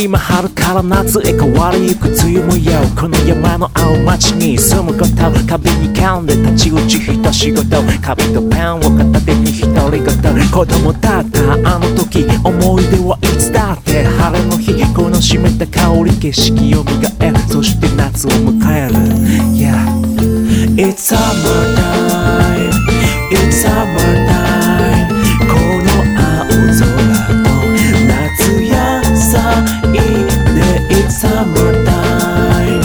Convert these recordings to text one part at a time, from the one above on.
今春から夏へ変わりゆく梅雨もよこの山の青町に住むこと壁に噛んで立ち打ち一仕事紙とペンを片手に独り言子供だったあの時思い出はいつだって晴れの日。この湿った香り景色を磨えそして夏を迎える Yeah It's summertime It's summertime It's summertime.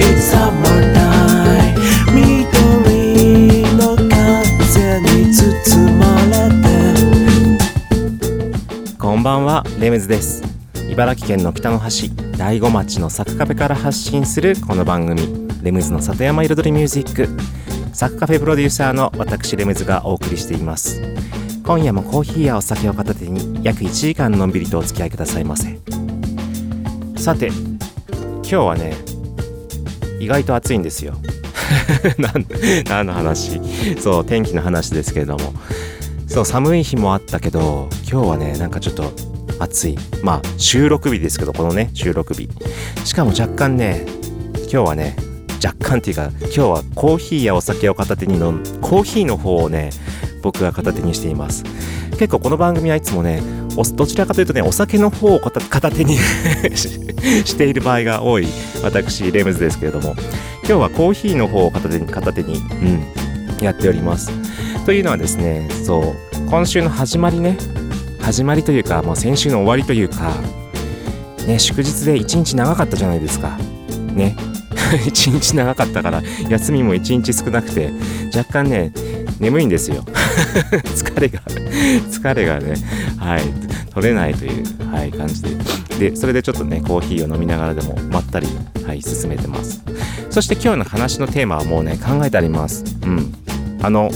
It's summertime. 緑の風に包まれて。こんばんはレムズです。茨城県の北の端大子町のサクカフェから発信するこの番組レムズの里山彩りミュージック。サクカフェプロデューサーの私レムズがお送りしています。今夜もコーヒーやお酒を片手に約1時間のんびりとお付き合いくださいませ。さて今日はね意外と暑いんですよ。何の話？そう天気の話ですけれども。そう寒い日もあったけど今日はねなんかちょっと暑い。まあ収録日ですけどこのね収録日。しかも若干ね今日はね若干っていうか今日はコーヒーやお酒を片手に飲んコーヒーの方をね僕が片手にしています。結構この番組はいつもねどちらかというとねお酒の方を片手に ししている場合が多い私レムズですけれども。今日はコーヒーの方を片手に片手に、うん、やっております。というのはですねそう今週の始まりね始まりというかもう先週の終わりというかね祝日で一日長かったじゃないですか。ね。一日長かったから休みも一日少なくて若干ね眠いんですよ。疲れが疲れがねはい取れないという、はい、感じで。でそれでちょっとねコーヒーを飲みながらでもまったり、はい、進めてます。そして今日の話のテーマはもうね考えてあります。うん。あの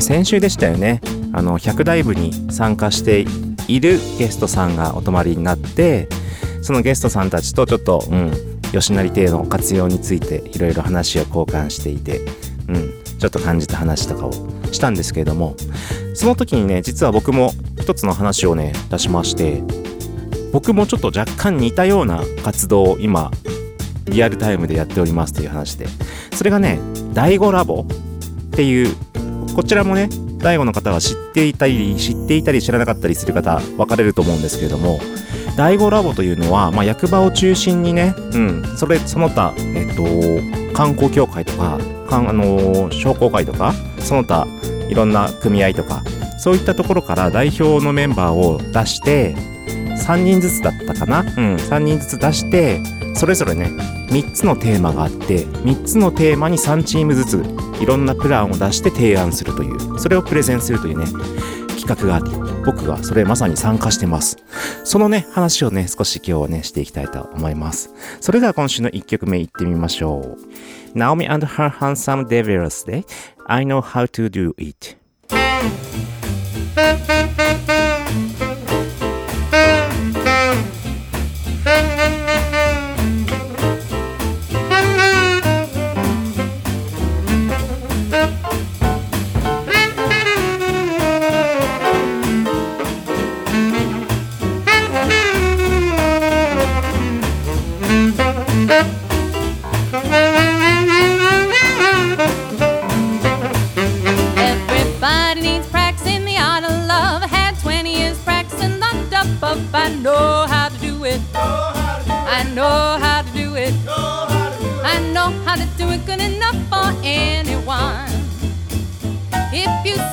先週でしたよね。あの100ダイブに参加しているゲストさんがお泊まりになってそのゲストさんたちとちょっと、うん、吉成亭の活用についていろいろ話を交換していて、うん、ちょっと感じた話とかをしたんですけれどもその時にね実は僕も一つの話をね出しまして僕もちょっと若干似たような活動を今リアルタイムでやっておりますという話でそれがね daigo ラボっていうこちらもね第5の方は知っていたり知っていたり知らなかったりする方分かれると思うんですけれども daigo ラボというのは、まあ、役場を中心にね、うん、それその他、えっと、観光協会とかかん、あのー商工会とかその他いろんな組合とかそういったところから代表のメンバーを出して3人ずつだったかな、うん、3人ずつ出してそれぞれね3つのテーマがあって3つのテーマに3チームずついろんなプランを出して提案するというそれをプレゼンするというね企画があって僕がそれまさに参加してます。そのね話をね少し今日はねしていきたいと思います。それでは今週の1曲目いってみましょう。Naomi and her handsome devils で I know how to do it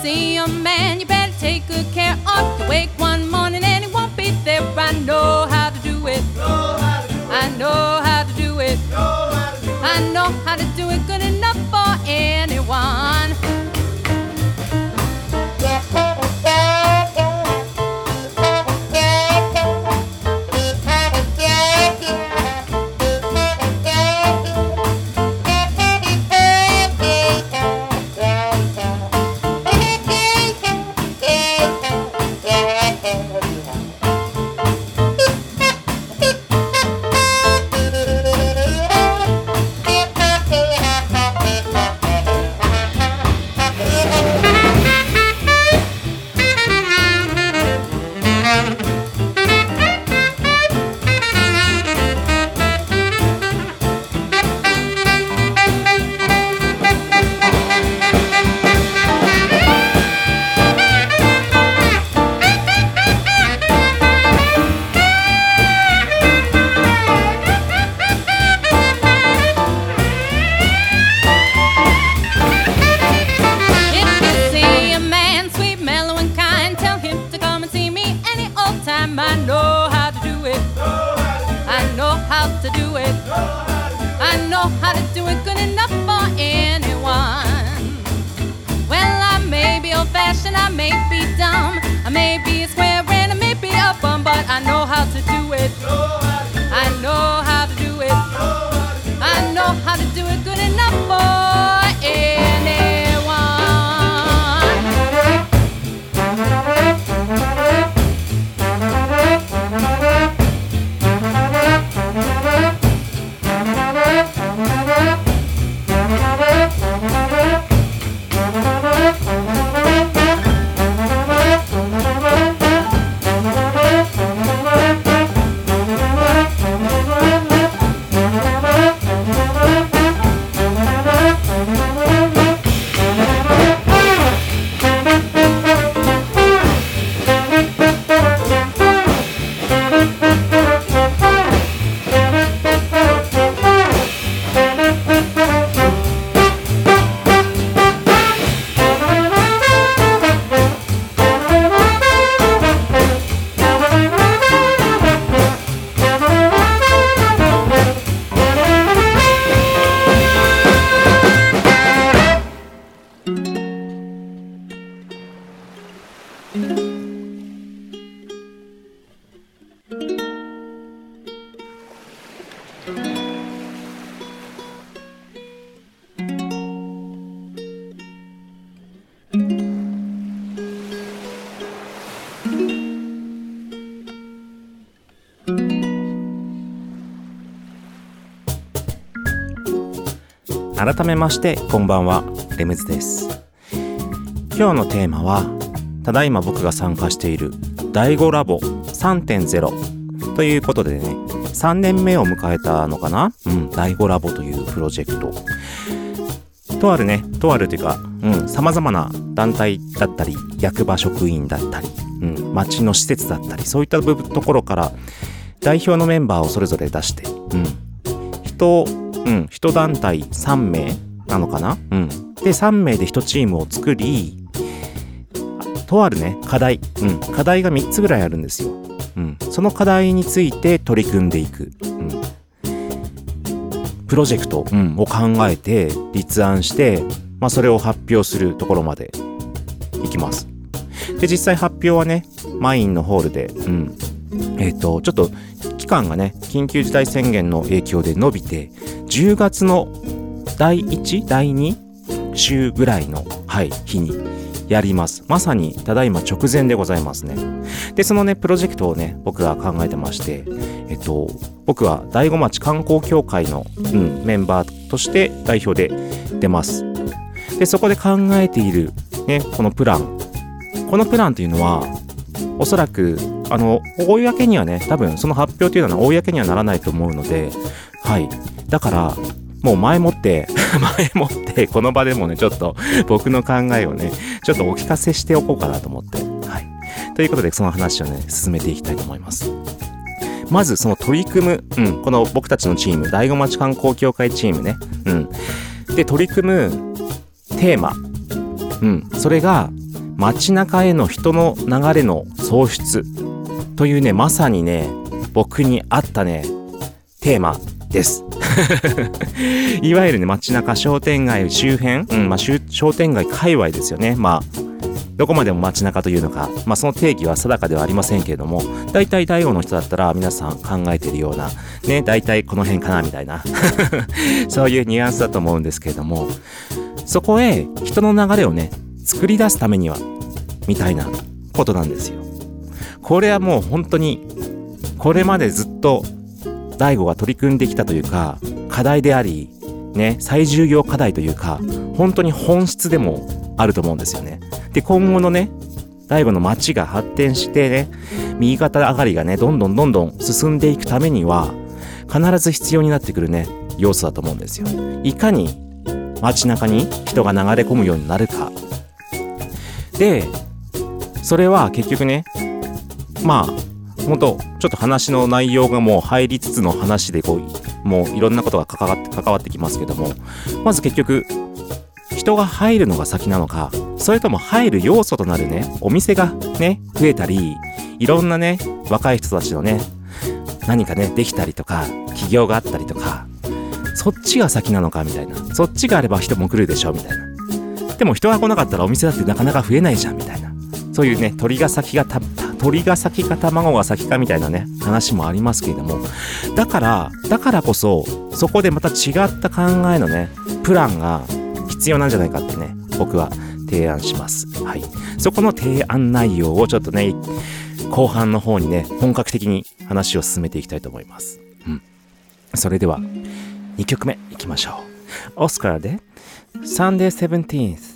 see a man, you better take good care of. You wake one morning and he won't be there. I know how to do it. I know how to do it. I know how to do it good enough for anyone. 改めましてこんばんは。レムズです。今日のテーマはただいま僕が参加している第5ラボ3.0ということでね3年目を迎えたのかな？うん第5ラボというプロジェクト。とあるねとあるというかうん様々な団体だったり役場職員だったり、うん、町の施設だったりそういったところから代表のメンバーをそれぞれ出して、うん、人うん、一団体3名なのかな？うん。で、3名で1チームを作り、とあるね、課題、うん、課題が3つぐらいあるんですよ。うん。その課題について取り組んでいく。うん。プロジェクト、うん、を考えて、立案して、まあ、それを発表するところまでいきます。で、実際発表はね、マインのホールで、うん。えっ、と、ちょっと期間がね、緊急事態宣言の影響で伸びて、10月の第1、第2週ぐらいの、はい、日にやります。まさに、ただいま直前でございますね。で、そのね、プロジェクトをね、僕が考えてまして、えっと、僕は大子町観光協会の、うん、メンバーとして代表で出ます。で、そこで考えている、ね、このプラン。このプランというのは、おそらく、あの、公にはね、多分その発表というのは公にはならないと思うので、はい。だから、もう前もって、前もって、この場でもね、ちょっと僕の考えをね、ちょっとお聞かせしておこうかなと思って。はい。ということで、その話をね、進めていきたいと思います。まず、その取り組む、うん、この僕たちのチーム、大子町観光協会チームね、うん。で、取り組むテーマ、うん、それが、街中への人の流れの創出というね、まさにね、僕に合ったね、テーマです。いわゆるね、街中商店街周辺、うん、まあ、商店街界隈ですよね。まあ、どこまでも街中というのか、まあ、その定義は定かではありませんけれども、大体大王の人だったら皆さん考えているような、ね、大体この辺かな、みたいな、そういうニュアンスだと思うんですけれども、そこへ人の流れをね、作り出すためには、みたいなことなんですよ。これはもう本当に、これまでずっと大悟が取り組んできたというか、課題であり、ね、最重要課題というか、本当に本質でもあると思うんですよね。で、今後のね、大悟の街が発展してね、右肩上がりがね、どんどんどんどん進んでいくためには、必ず必要になってくるね、要素だと思うんですよ。いかに街中に人が流れ込むようになるか。で、それは結局ね、まあ、本当ちょっと話の内容がもう入りつつの話でこう、もういろんなことが関わって、関わってきますけども、まず結局、人が入るのが先なのか、それとも入る要素となるね、お店がね、増えたり、いろんなね、若い人たちのね、何かね、できたりとか、起業があったりとか、そっちが先なのかみたいなそっちがあれば人も来るでしょみたいな。でも人が来なかったらお店だってなかなか増えないじゃんみたいな。そういうね鳥が先がた鳥が先か卵が先かみたいなね話もありますけれどもだからだからこそそこでまた違った考えのねプランが必要なんじゃないかってね僕は提案します。はい。そこの提案内容をちょっとね後半の方にね本格的に話を進めていきたいと思います。うん。それでは2曲目いきましょう。オスカーで Sunday 17th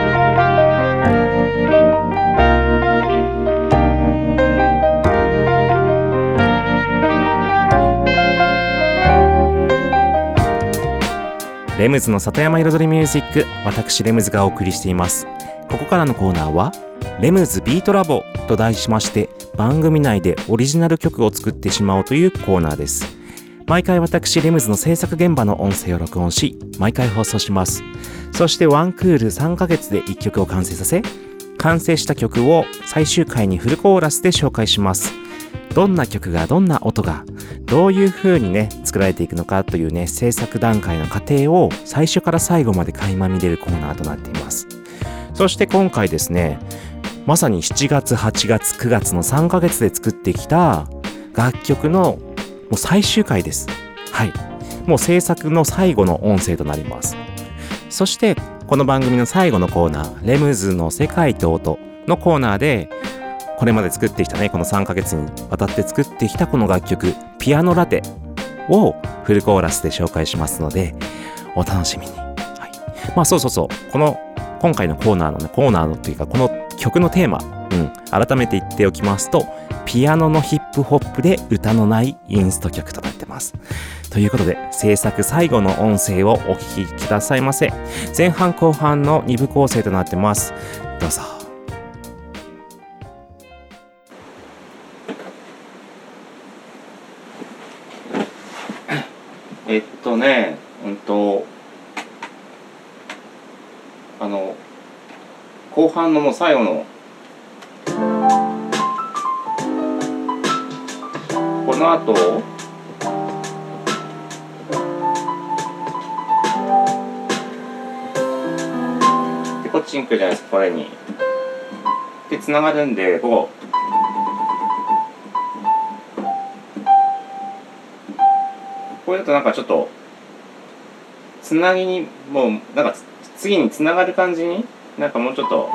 レムズの里山彩りミュージック私レムズがお送りしています。ここからのコーナーはレムズビートラボと題しまして番組内でオリジナル曲を作ってしまおうというコーナーです。毎回私レムズの制作現場の音声を録音し毎回放送します。そしてワンクール3ヶ月で1曲を完成させ完成した曲を最終回にフルコーラスで紹介します。どんな曲がどんな音がどういう風にね作られていくのかというね制作段階の過程を最初から最後まで垣間見れるコーナーとなっています。そして今回ですねまさに7月8月9月の3ヶ月で作ってきた楽曲のもう最終回です。はい。もう制作の最後の音声となります。そしてこの番組の最後のコーナー「レムズの世界と音」のコーナーでこれまで作ってきたねこの3ヶ月にわたって作ってきたこの楽曲「ピアノラテ」をフルコーラスで紹介しますのでお楽しみに、はい、まあそうそうそう。この今回のコーナーのねコーナーのっていうかこの曲のテーマ、うん、改めて言っておきますとピアノのヒップホップで歌のないインスト曲となってます。ということで制作最後の音声をお聞きくださいませ。前半後半の2部構成となってます。どうぞ。半のもう最後の。この後。でこっちに来るじゃないですかこれに。でつながるんでこうこれだとなんかちょっとつなぎにもうなんか次につながる感じに？なんかもうちょっと。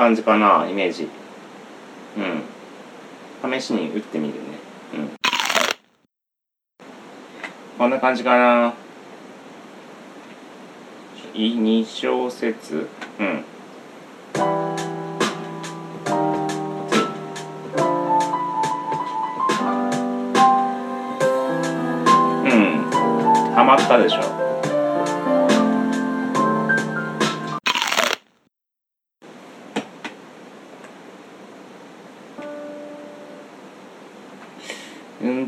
感じかなイメージ。うん。試しに打ってみるね。うん。こんな感じかな。2小節。うん。うん。ハマったでしょ。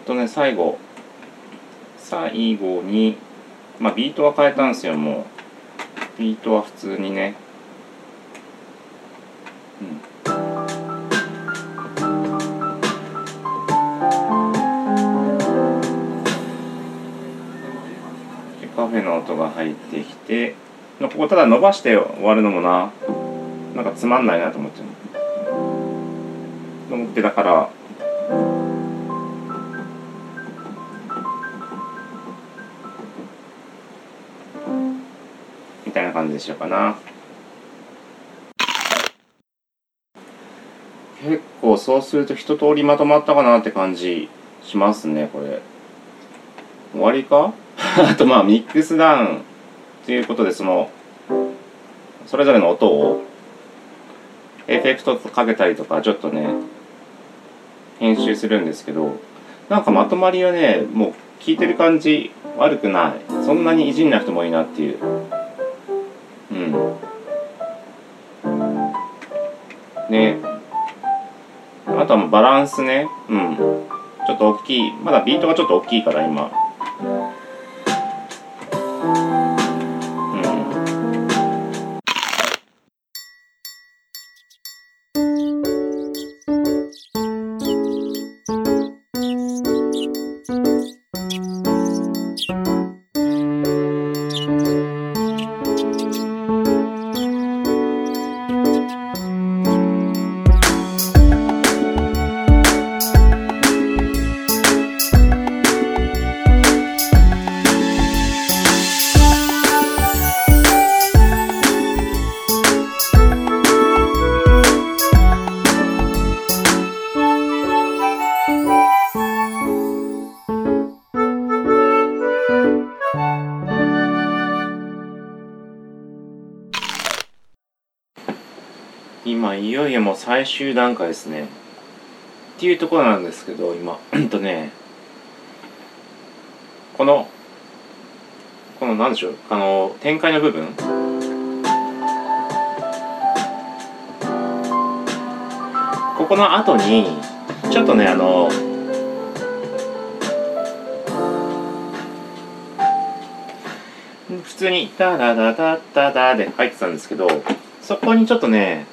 とね最後。最後にまあビートは変えたんですよもう。ビートは普通にね。うん。カフェの音が入ってきてここただ伸ばして終わるのもな。なんかつまんないなと思って思ってだから感じでしょうかな。結構そうすると一通りまとまったかなって感じしますねこれ。終わりか？あとまあミックスダウン。ということでそのそれぞれの音をエフェクトかけたりとかちょっとね編集するんですけどなんかまとまりはねもう聞いてる感じ悪くない。そんなにいじんなくてもいいなっていう。うん。ね。あとはバランスね。うん。ちょっと大きい。まだビートがちょっと大きいから今。もう最終段階ですね。っていうところなんですけど今。うんとね。このこのなんでしょう。あの展開の部分。ここの後にちょっとねあの普通に「タラダダダダ」で入ってたんですけどそこにちょっとね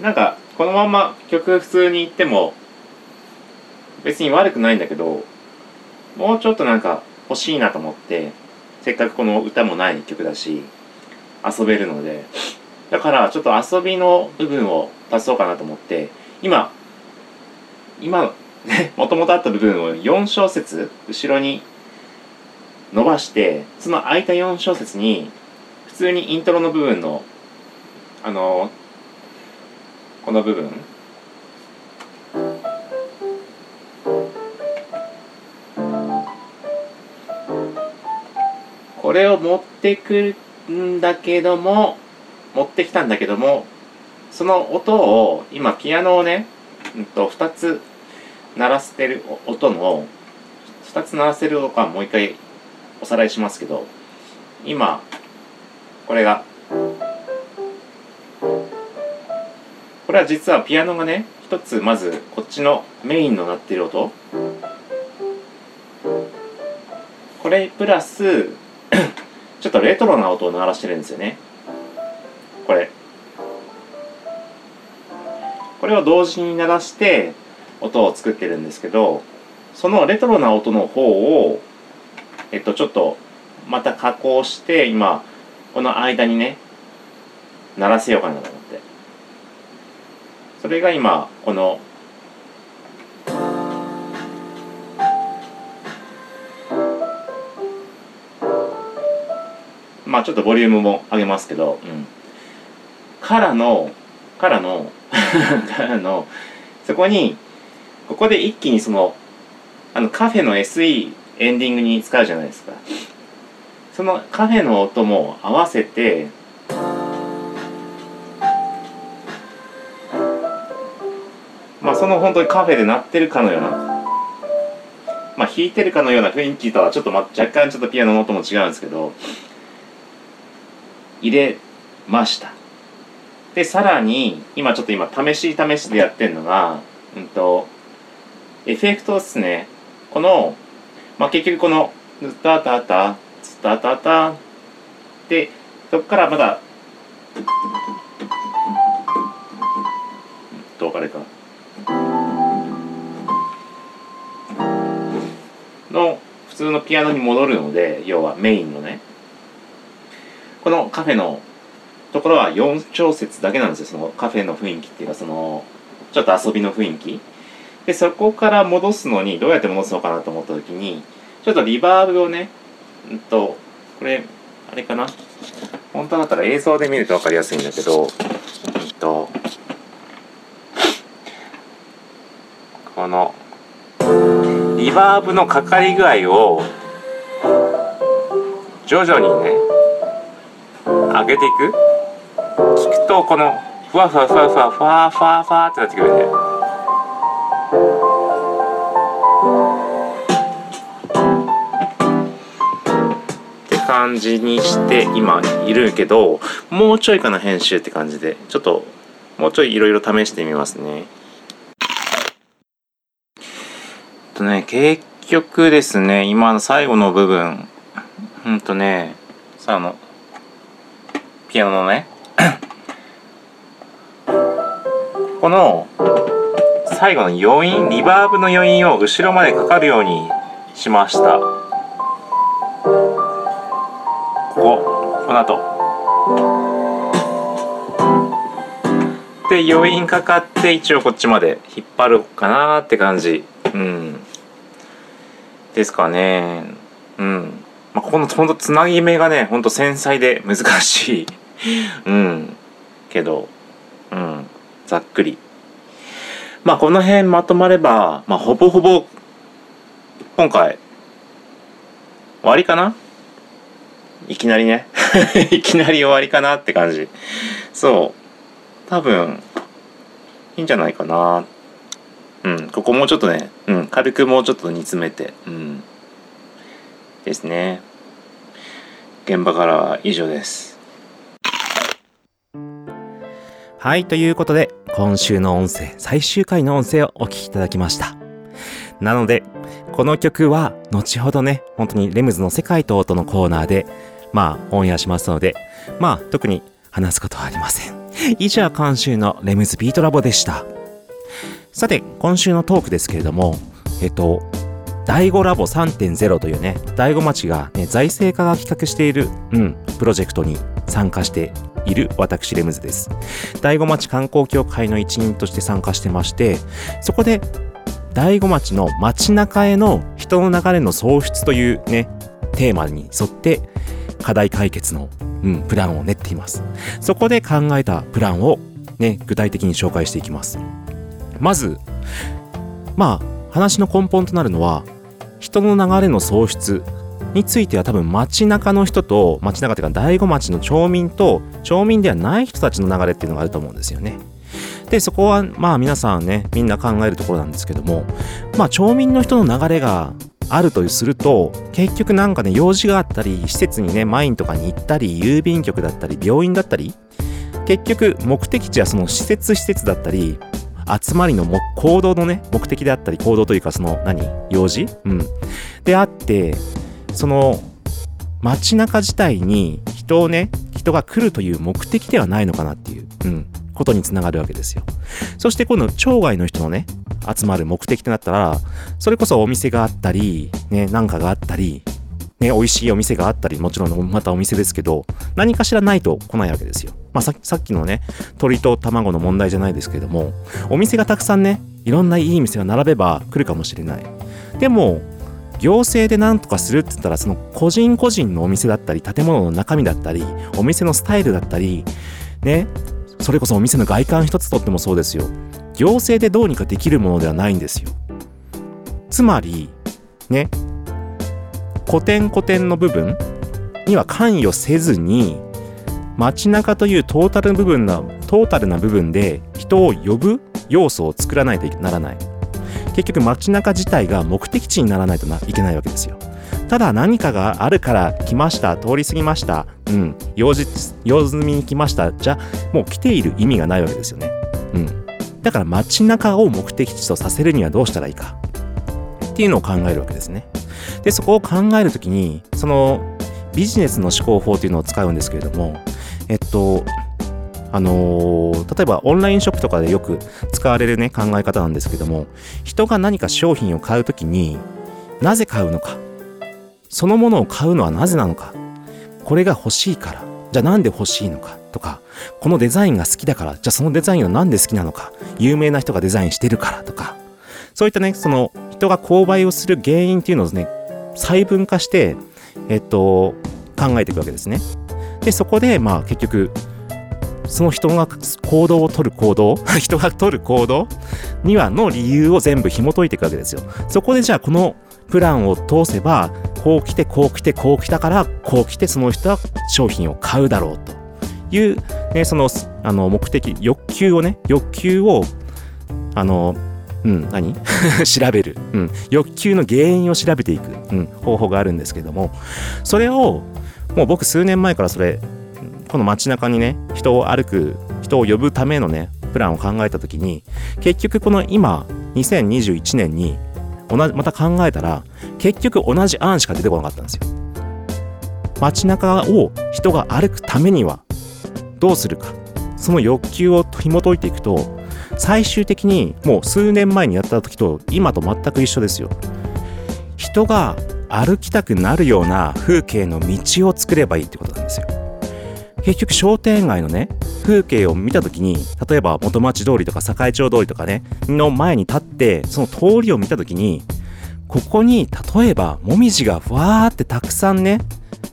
なんかこのまま曲普通にいっても別に悪くないんだけどもうちょっとなんか欲しいなと思ってせっかくこの歌もない曲だし遊べるのでだからちょっと遊びの部分を足そうかなと思って今今ねもともとあった部分を4小節後ろに伸ばしてその空いた4小節に普通にイントロの部分のあのこの部分。これを持ってくるんだけども持ってきたんだけどもその音を今ピアノをね、うん、と2つ鳴らしてる音の2つ鳴らせる音かもう一回おさらいしますけど今これがこれは実はピアノがね一つまずこっちのメインの鳴ってる音。これプラス ちょっとレトロな音を鳴らしてるんですよね。これ。これを同時に鳴らして音を作ってるんですけどそのレトロな音の方をえっとちょっとまた加工して今この間にね鳴らせようかなとそれが今このまあちょっとボリュームも上げますけど、うん、からのからの からのそこにここで一気にそのあのカフェの SE エンディングに使うじゃないですか。そのカフェの音も合わせてその本当にカフェで鳴ってるかのようなまあ弾いてるかのような雰囲気とはちょっと、ま、若干ちょっとピアノの音も違うんですけど入れました。でさらに今ちょっと今試し試しでやってるのがうんとエフェクトですね。このまあ結局この「ズタタタズタタタ」でそこからまだどうかれか。の普通のピアノに戻るので要はメインのね。このカフェのところは4小節だけなんですよ。そのカフェの雰囲気っていうかそのちょっと遊びの雰囲気。でそこから戻すのにどうやって戻すのかなと思った時にちょっとリバーブをねうんとこれあれかな？本当だったら映像で見ると分かりやすいんだけどうんとこのリバーブのかかり具合を徐々にね上げていく。聞くとこのふわふわふわふわふわふわふわってなってくるんだよ。って感じにして今いるけどもうちょいかな編集って感じでちょっともうちょいいろいろ試してみますね。とね結局ですね今の最後の部分。うんとねさあのピアノのね。この最後の余韻リバーブの余韻を後ろまでかかるようにしました。こここの後。で余韻かかって一応こっちまで引っ張るかなって感じ。うん。ですかね。うん。まあ、このほんとつなぎ目がねほんと繊細で難しい。うん。けどうん。ざっくり。まあこの辺まとまれば、まあ、ほぼほぼ今回終わりかな？いきなりね。いきなり終わりかなって感じ。そう。多分いいんじゃないかなって。うんここもうちょっとね、うん、軽くもうちょっと煮詰めてうん。ですね。現場からは以上です。はいということで今週の音声最終回の音声をお聞きいただきました。なのでこの曲は後ほどね本当にレムズの世界と音のコーナーでまあオンエアしますのでまあ特に話すことはありません。以上今週のレムズビートラボでした。さて今週のトークですけれどもえっと第5ラボ3.0というね、第5町が、ね、財政課が企画している、うん、プロジェクトに参加している私レムズです。第5町観光協会の一員として参加してまして、そこで第5町の街中への人の流れの創出というね、テーマに沿って課題解決の、うん、プランを練っています。そこで考えたプランをね、具体的に紹介していきます。まず、まあ、話の根本となるのは、人の流れの創出については多分街中の人と街中っていうか第五町の町民と町民ではない人たちの流れっていうのがあると思うんですよね。でそこはまあ皆さんねみんな考えるところなんですけどもまあ町民の人の流れがあるとすると結局なんかね用事があったり施設にねマインとかに行ったり郵便局だったり病院だったり結局目的地はその施設施設だったり集まりのも行動のね目的であったり行動というかその何？用事？うん。であってその街中自体に人をね人が来るという目的ではないのかなっていう、うん、ことにつながるわけですよ。そして今度町外の人のね集まる目的となったらそれこそお店があったりねなんかがあったりね、美味しいお店があったり、もちろんまたお店ですけど、何かしらないと来ないわけですよ。まあさっきのね、鳥と卵の問題じゃないですけども、お店がたくさんね、いろんないい店が並べば来るかもしれない。でも、行政で何とかするって言ったら、その個人個人のお店だったり、建物の中身だったり、お店のスタイルだったり、ね、それこそお店の外観一つとってもそうですよ。行政でどうにかできるものではないんですよ。つまり、ね、古典古典の部分には関与せずに街中というトータル部分なトータルな部分で人を呼ぶ要素を作らないとならない。結局街中自体が目的地にならないといけないわけですよ。ただ何かがあるから来ました通り過ぎましたうん用事用済みに来ましたじゃもう来ている意味がないわけですよね。うん。だから街中を目的地とさせるにはどうしたらいいか。っていうのを考えるわけですね。でそこを考えるときにそのビジネスの思考法というのを使うんですけれどもえっとあのー例えばオンラインショップとかでよく使われるね考え方なんですけども人が何か商品を買うときになぜ買うのかそのものを買うのはなぜなのかこれが欲しいからじゃあなんで欲しいのかとかこのデザインが好きだからじゃあそのデザインはなんで好きなのか有名な人がデザインしてるからとかそういったねその人が購買をする原因っていうのをね細分化してえっと考えていくわけですね。でそこでまあ結局その人が行動を取る行動 人が取る行動にはの理由を全部紐解いていくわけですよ。そこでじゃあこのプランを通せばこう来てこう来てこう来たからこう来てその人は商品を買うだろうという、ね、そのあの目的欲求をね欲求をあのうん、何？調べる、うん、欲求の原因を調べていく、うん、方法があるんですけども。それをもう僕数年前からそれこの街中にね人を歩く人を呼ぶためのねプランを考えた時に結局この今2021年に同じまた考えたら結局同じ案しか出てこなかったんですよ。街中を人が歩くためにはどうするか。その欲求を紐解いていくと最終的にもう数年前にやった時と今と全く一緒ですよ。人が歩きたくなるような風景の道を作ればいいってことなんですよ。結局商店街のね風景を見た時に例えば元町通りとか堺町通りとかねの前に立ってその通りを見た時にここに例えばもみじがふわーってたくさんね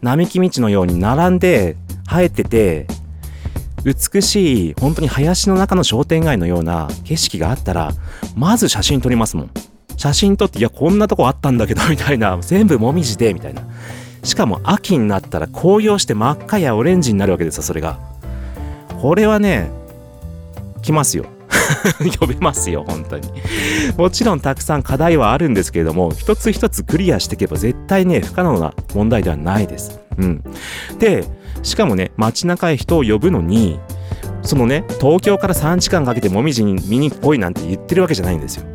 並木道のように並んで生えてて美しい本当に林の中の商店街のような景色があったらまず写真撮りますもん。写真撮っていやこんなとこあったんだけどみたいな。全部もみじでみたいな。しかも秋になったら紅葉して真っ赤やオレンジになるわけですよそれが。これはね来ますよ。呼べますよ本当に。もちろんたくさん課題はあるんですけれども一つ一つクリアしていけば絶対ね不可能な問題ではないです。うん。でしかもね街中へ人を呼ぶのにそのね東京から3時間かけてもみじに見に来いなんて言ってるわけじゃないんですよ。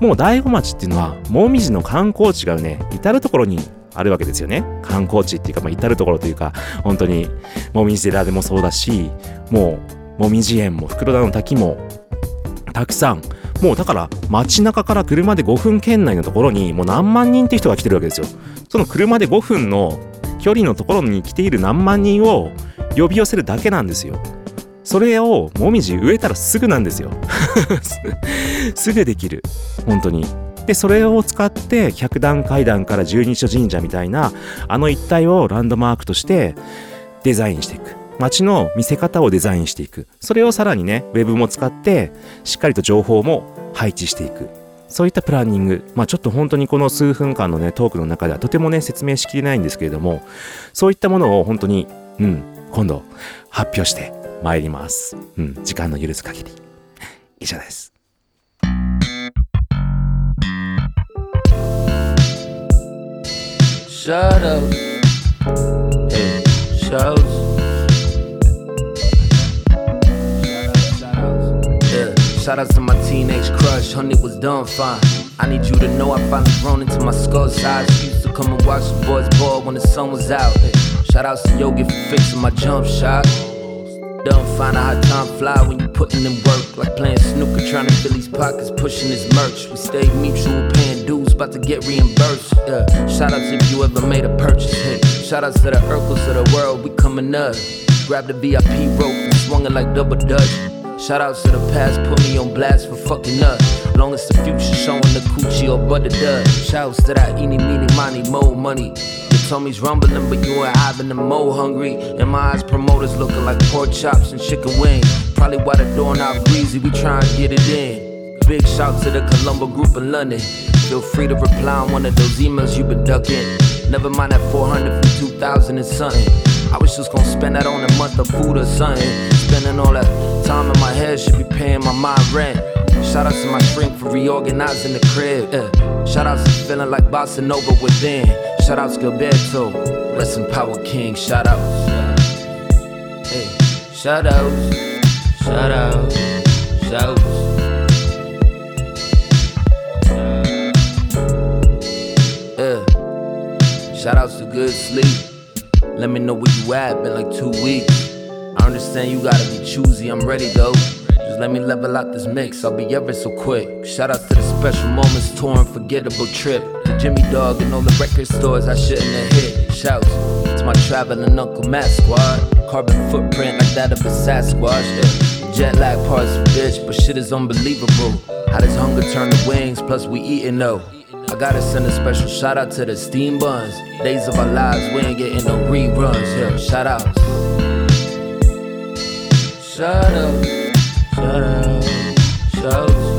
もう醍醐町っていうのはもみじの観光地がね至る所にあるわけですよね。観光地っていうか、まあ、至る所というか本当にもみじ寺でもそうだしもうもみじ園も袋田の滝もたくさん。もうだから街中から車で5分圏内のところにもう何万人って人が来てるわけですよ。その車で5分の距離のところに来ている何万人を呼び寄せるだけなんですよ。それをもみじ植えたらすぐなんですよ。すぐできる。本当に。でそれを使って百段階段から十二所神社みたいなあの一帯をランドマークとしてデザインしていく。街の見せ方をデザインしていく。それをさらにねウェブも使ってしっかりと情報も配置していく。そういったプランニングまあちょっと本当にこの数分間のねトークの中ではとてもね説明しきれないんですけれどもそういったものを本当にうん今度発表してまいります。うん時間の許す限り。以上です。Shout out to my teenage crush, honey was done fine. I need you to know I finally grown into my skull size. She used to come and watch the boys ball when the sun was out. Shout out to Yogi for fixing my jump shot. Don't find out how time fly when you putting in work. Like playing snooker, trying to fill these pockets, pushing this merch. We stay mutual, paying dues, about to get reimbursed. Yeah. Shout outs if you ever made a purchase. Hey. Shout outs to the Urkels of the world, we coming up. Grab the VIP rope and swung it like double dutch. Shout outs to the past, put me on blast for fucking up. Long as the future showing the coochie or butter dud. Shouts to that eeny, meeny, money, mo money. Your tummy's rumbling, but you ain't having the mo hungry. And my eyes, promoters looking like pork chops and chicken wings. Probably why the door not breezy, we try and get it in. Big shout to the Colombo group in London. Feel free to reply on one of those emails you been ducking. Never mind that 400 from 2000 and something. I was just gonna spend that on a month of food or something. Spending all that time in my head should be paying my mind rent. Shout out to my shrink for reorganizing the crib. Yeah. Shout out to feeling like bossa nova within. Shout out to Gilberto, rest in power king. Shout out. Hey, shout out, shout out, shout out. Shout to good sleep. Let me know where you at, been like two weeks. I understand you gotta be choosy, I'm ready though. Just let me level out this mix, I'll be ever so quick. Shout out to the special moments, tour unforgettable trip. To Jimmy Dog and all the record stores I shouldn't have hit. Shouts to my traveling Uncle Matt squad. Carbon footprint like that of a Sasquatch. Yeah. Jet lag parts, bitch, but shit is unbelievable. How does hunger turn to wings, plus we eating though. I gotta send a special shout out to the steam buns. Days of our lives, we ain't getting no reruns. Yeah, shout outs. Shout out, shout out, shout out.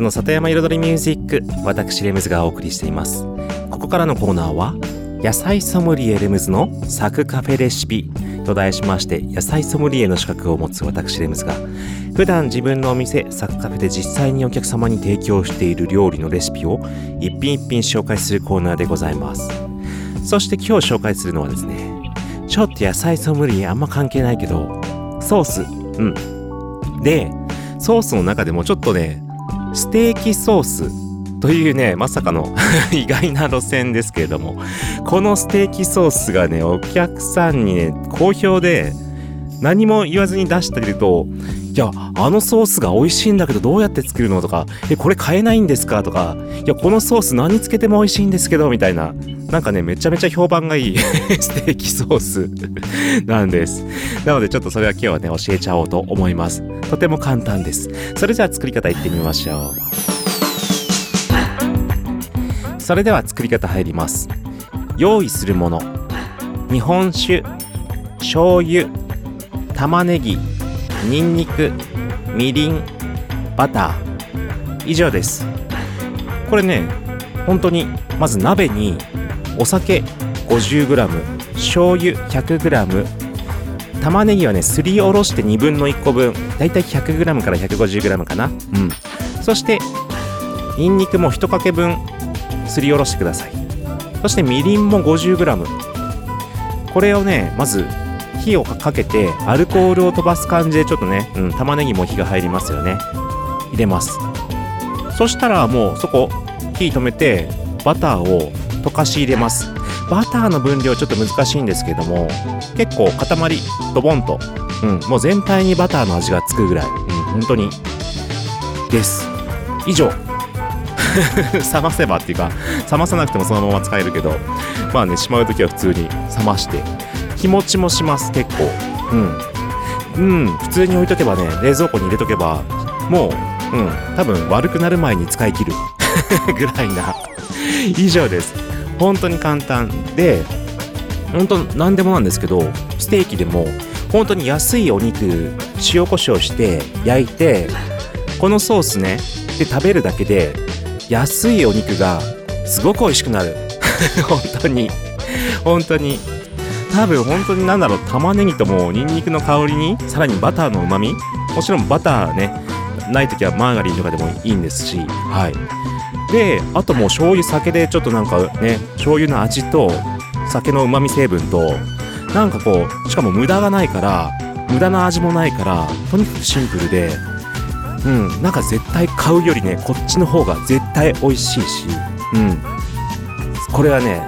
の里山彩りミュージック私レムズがお送りしています。ここからのコーナーは野菜ソムリエレムズのサクカフェレシピ。と題しまして野菜ソムリエの資格を持つ私レムズが普段自分のお店サクカフェで実際にお客様に提供している料理のレシピを一品一品紹介するコーナーでございます。そして今日紹介するのはですねちょっと野菜ソムリエあんま関係ないけどソース。うん。でソースの中でもちょっとねステーキソースというねまさかの 意外な路線ですけれどもこのステーキソースがねお客さんにね好評で何も言わずに出してるとやあのソースが美味しいんだけどどうやって作るのとかえこれ買えないんですかとかいやこのソース何つけても美味しいんですけどみたいな。なんかねめちゃめちゃ評判がいい ステーキソース なんです。なのでちょっとそれは今日はね教えちゃおうと思います。とても簡単です。それじゃあ作り方いってみましょう。それでは作り方入ります。用意するもの。日本酒醤油玉ねぎ。にんにくみりんバター。以上です。これね本当にまず鍋にお酒 50g 醤油 100g 玉ねぎはねすりおろして2分の1個分。だいたい 100g から 150g かな。うん。そしてにんにくも1かけ分すりおろしてください。そしてみりんも 50g これをねまず火をかけてアルコールを飛ばす感じでちょっとね、うん、玉ねぎも火が入りますよね。入れます。そしたらもうそこ火止めてバターを溶かし入れます。バターの分量ちょっと難しいんですけども結構塊ドボンと、うん、もう全体にバターの味がつくぐらい、うん、本当にです。以上。冷ませばっていうか冷まさなくてもそのまま使えるけどまあねしまう時は普通に冷まして。日持ちもします結構。うん。うん。普通に置いとけばね冷蔵庫に入れとけばもううん。多分悪くなる前に使い切る。ぐらいな。以上です。本当に簡単。で本当何でもなんですけどステーキでも本当に安いお肉塩コショウして焼いてこのソースねで食べるだけで安いお肉がすごく美味しくなる。本当に。本当に多分本当に何だろう玉ねぎともニンニクの香りにさらにバターのうまみもちろんバターねない時はマーガリンとかでもいいんですし。はい。であともう醤油酒でちょっとなんかね醤油の味と酒のうまみ成分となんかこうしかも無駄がないから無駄な味もないからとにかくシンプルでうんなんか絶対買うよりねこっちの方が絶対美味しいしうん。これはね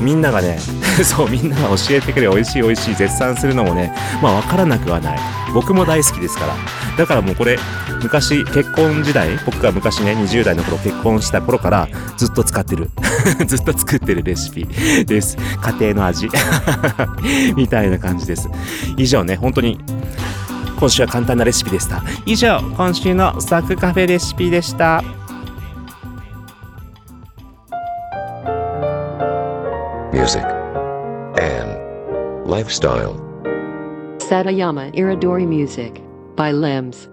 みんながね そうみんなが教えてくれ美味しい美味しい絶賛するのもねまあ分からなくはない。僕も大好きですから。だからもうこれ昔結婚時代僕が昔ね20代の頃結婚した頃からずっと使ってる。ずっと作ってるレシピ です。家庭の味。みたいな感じです。以上ね本当に今週は簡単なレシピでした。以上今週のサクカフェレシピでした。Music, and lifestyle. Satayama Iridori Music by Limbs.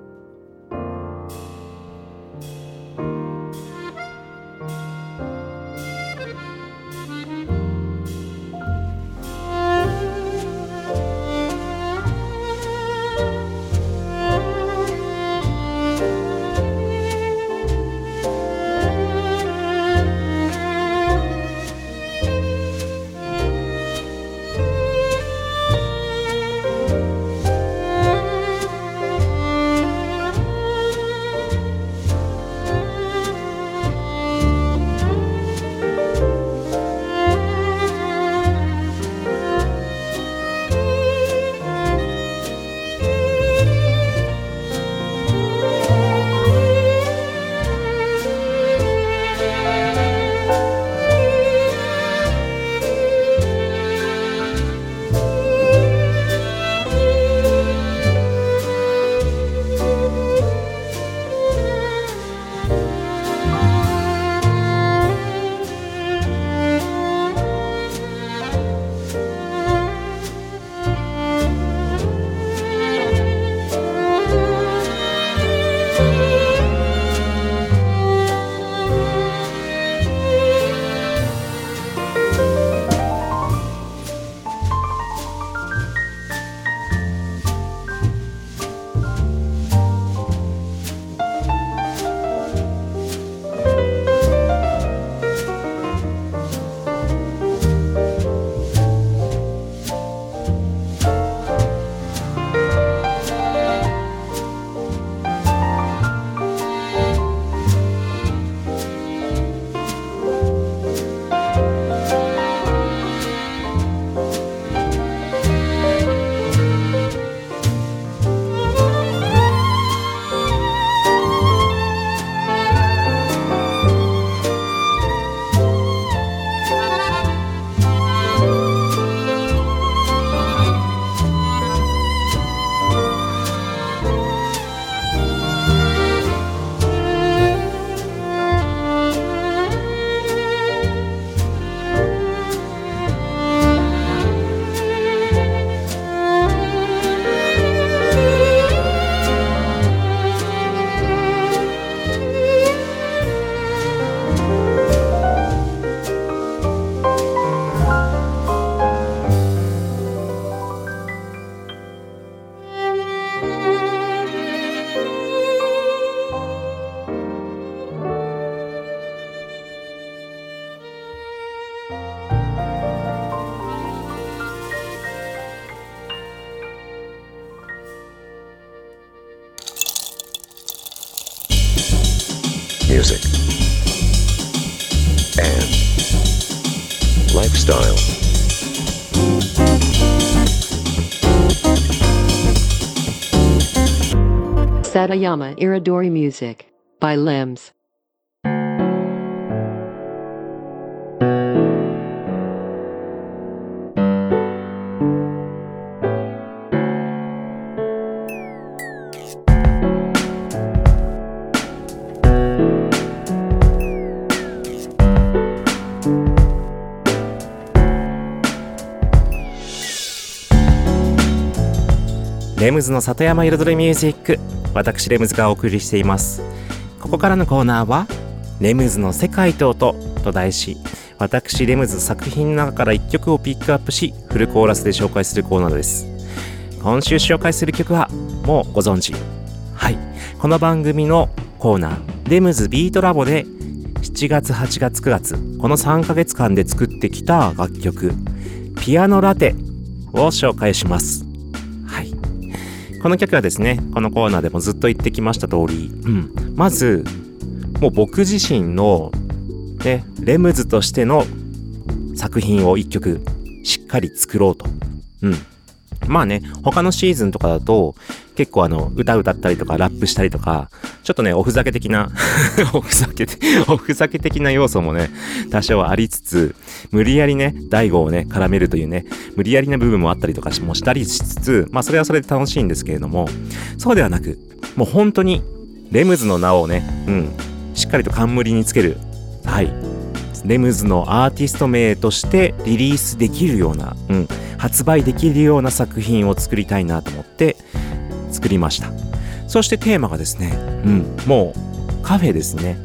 Satayama Iridori Music by Limbs. レムズの里山彩りミュージック私レムズがお送りしています。ここからのコーナーは「レムズの世界と音」と題し私レムズ作品の中から1曲をピックアップしフルコーラスで紹介するコーナーです。今週紹介する曲はもうご存知。はい。この番組のコーナー「レムズビートラボ」で7月8月9月この3ヶ月間で作ってきた楽曲「ピアノラテ」を紹介します。この曲はですね、このコーナーでもずっと言ってきました通り、うん、まず、もう僕自身の、ね、レムズとしての作品を一曲しっかり作ろうと。うん。まあね、他のシーズンとかだと、結構あの、歌歌ったりとか、ラップしたりとか、ちょっとね、おふざけ的な、おふざけ、おふざけ的な要素もね、多少ありつつ、無理やりね、大悟をね、絡めるというね、無理やりな部分もあったりとかもしたりしつつ、まあそれはそれで楽しいんですけれども、そうではなく、もう本当に、レムズの名をね、うん、しっかりと冠につける、はい、レムズのアーティスト名としてリリースできるような、うん、発売できるような作品を作りたいなと思って作りました。そしてテーマがですね、うん、もうカフェですね。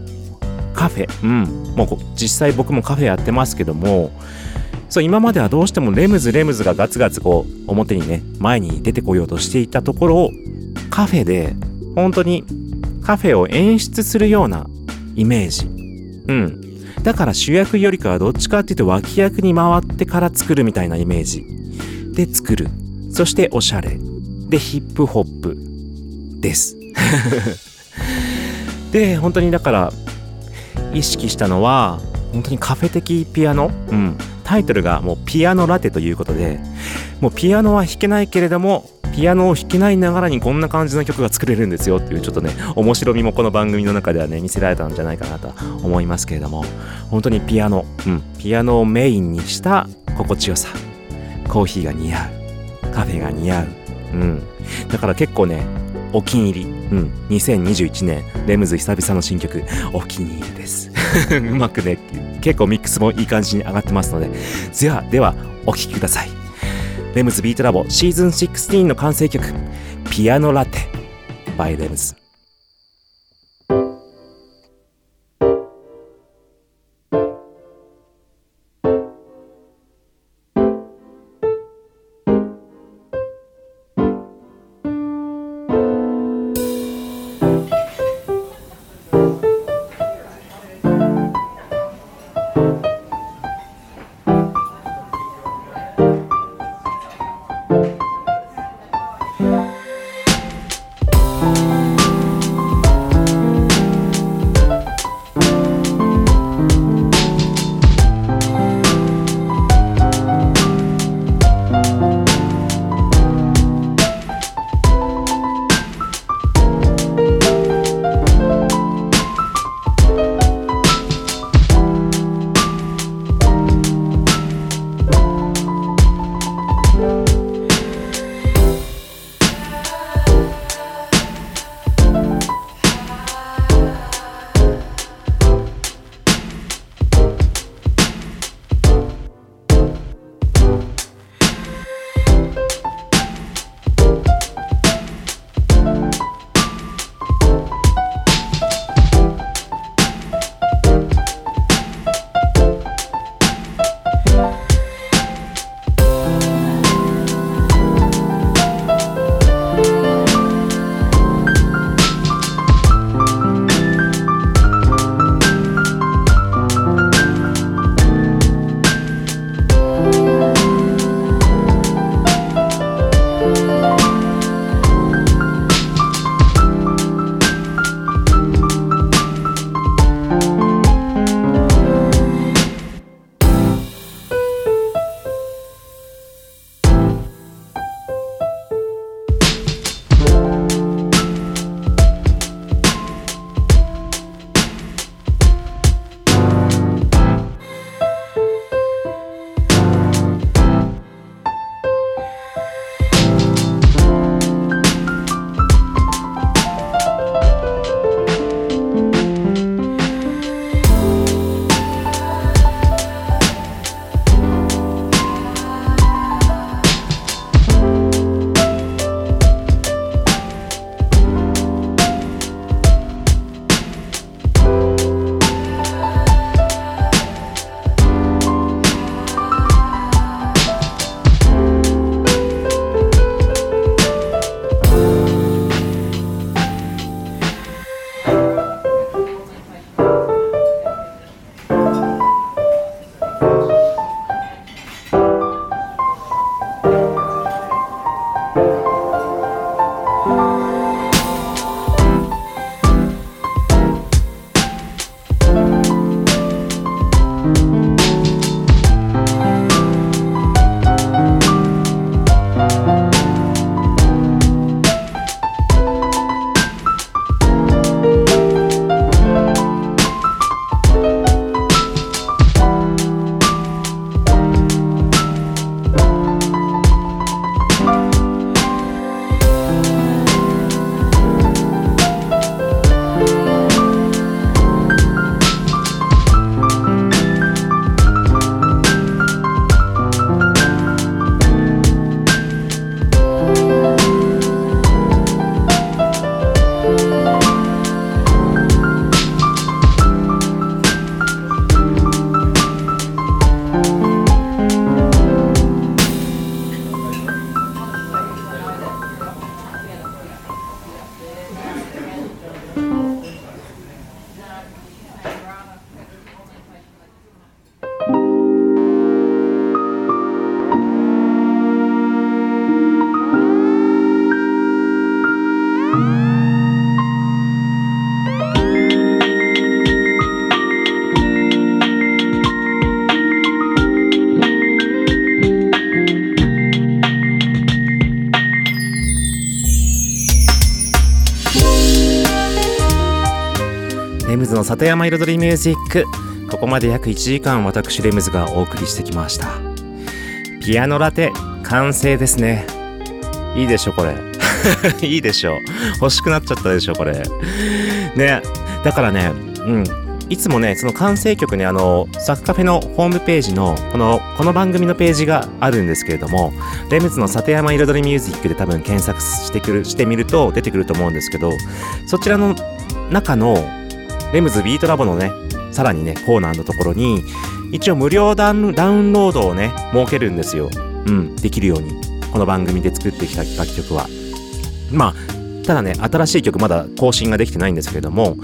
カフェ。うん。もう実際僕もカフェやってますけども、そう、今まではどうしてもレムズレムズがガツガツこう表にね、前に出てこようとしていたところをカフェで本当にカフェを演出するようなイメージ。うん。だから主役よりかはどっちかっていうと脇役に回ってから作るみたいなイメージで作る。そしておしゃれ。で、ヒップホップです。で、本当にだから意識したのは、本当にカフェ的ピアノ。うん。タイトルがもうピアノラテということで、もうピアノは弾けないけれども、ピアノを弾けないながらにこんな感じの曲が作れるんですよっていうちょっとね、面白みもこの番組の中ではね、見せられたんじゃないかなと思いますけれども、本当にピアノ、うん、ピアノをメインにした心地よさ。コーヒーが似合う。カフェが似合う。うん。だから結構ね、お気に入り。うん。2021年、レムズ久々の新曲、お気に入りです。うまくね、結構ミックスもいい感じに上がってますので、では、では、お聴きください。レムズビートラボシーズン16の完成曲、ピアノラテ、バイレムズ。「里山彩りミュージック。ここまで約1時間私レムズがお送りしてきました。ピアノラテ完成ですね。いいでしょこれ。いいでしょ。欲しくなっちゃったでしょこれ。ね。だからねうん。いつもね、その完成曲ね、あの、サッカフェのホームページの、この、この番組のページがあるんですけれども、レムズの里山彩りミュージックで多分検索してくる、してみると出てくると思うんですけど、そちらの中の、レムズビートラボのね、さらにね、コーナーのところに、一応無料ダウンロードをね、設けるんですよ。うん、できるように。この番組で作ってきた楽曲は。まあ、ただね、新しい曲まだ更新ができてないんですけれども、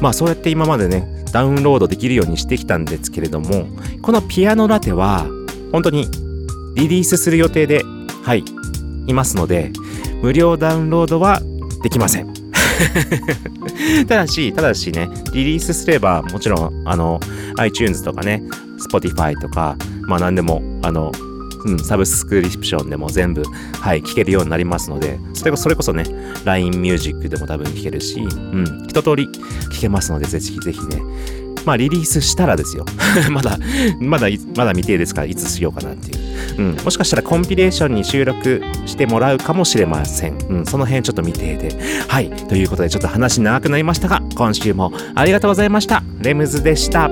まあそうやって今までね、ダウンロードできるようにしてきたんですけれども、このピアノラテは、本当にリリースする予定で、はい、いますので、無料ダウンロードはできません。ただし、ただしね、リリースすれば、もちろん、あの、iTunes とかね、Spotify とか、まあなんでも、あの、うん、サブスクリプションでも全部、はい、聞けるようになりますので、それこそれこそね、LINE ミュージックでも多分聞けるし、うん、一通り聞けますので、ぜひぜひね、まあリリースしたらですよ。まだ、まだ、まだ未定ですから、いつしようかなっていう。うん、もしかしたらコンピレーションに収録してもらうかもしれません。うん、その辺ちょっと未定で。はい、ということでちょっと話長くなりましたが、今週もありがとうございました。レムズでした。